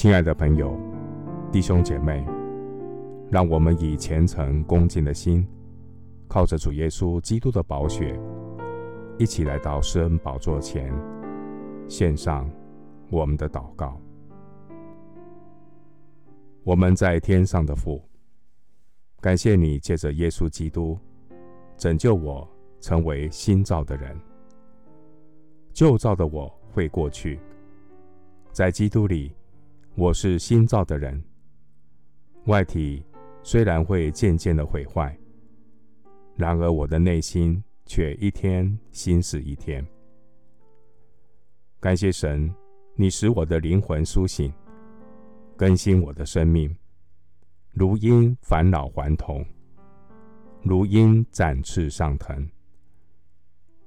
亲爱的朋友、弟兄姐妹，让我们以虔诚恭敬的心，靠着主耶稣基督的宝血，一起来到施恩宝座前，献上我们的祷告。我们在天上的父，感谢你借着耶稣基督拯救我，成为新造的人。旧造的我会过去，在基督里。我是新造的人，外体虽然会渐渐的毁坏，然而我的内心却一天新似一天。感谢神，你使我的灵魂苏醒，更新我的生命，如鹰返老还童，如鹰展翅上腾，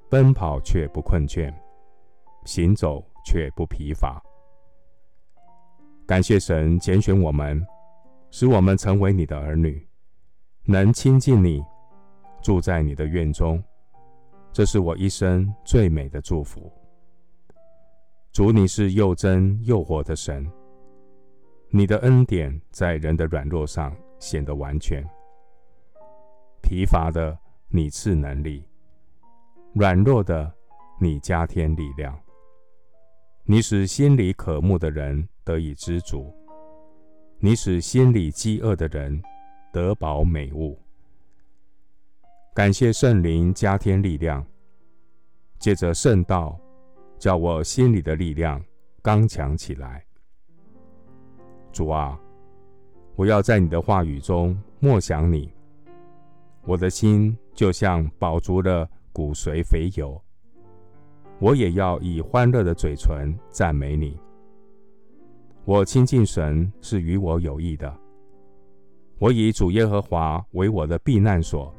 奔跑却不困倦，行走却不疲乏。感谢神拣选我们，使我们成为你的儿女，能亲近你，住在你的院中。这是我一生最美的祝福。主，你是又真又活的神，你的恩典在人的软弱上显得完全。疲乏的你赐能力，软弱的你加添力量。你使心里渴慕的人。得以知足，你使心里饥饿的人得饱美物。感谢圣灵加添力量，借着圣道，叫我心里的力量刚强起来。主啊，我要在你的话语中默想你，我的心就像饱足了骨髓肥油，我也要以欢乐的嘴唇赞美你。我亲近神是与我有益的。我以主耶和华为我的避难所，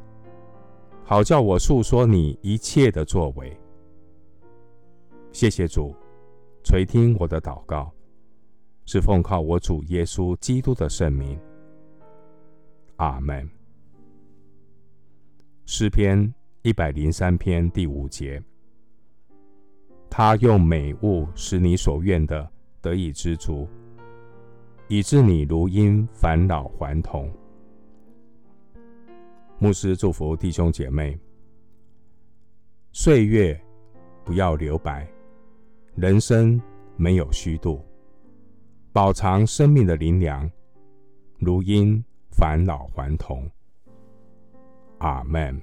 好叫我述说你一切的作为。谢谢主，垂听我的祷告，是奉靠我主耶稣基督的圣名。阿门。诗篇一百零三篇第五节，他用美物使你所愿的。得以知足，以致你如鹰返老还童。牧师祝福弟兄姐妹：岁月不要留白，人生没有虚度，饱尝生命的灵粮，如鹰返老还童。阿门。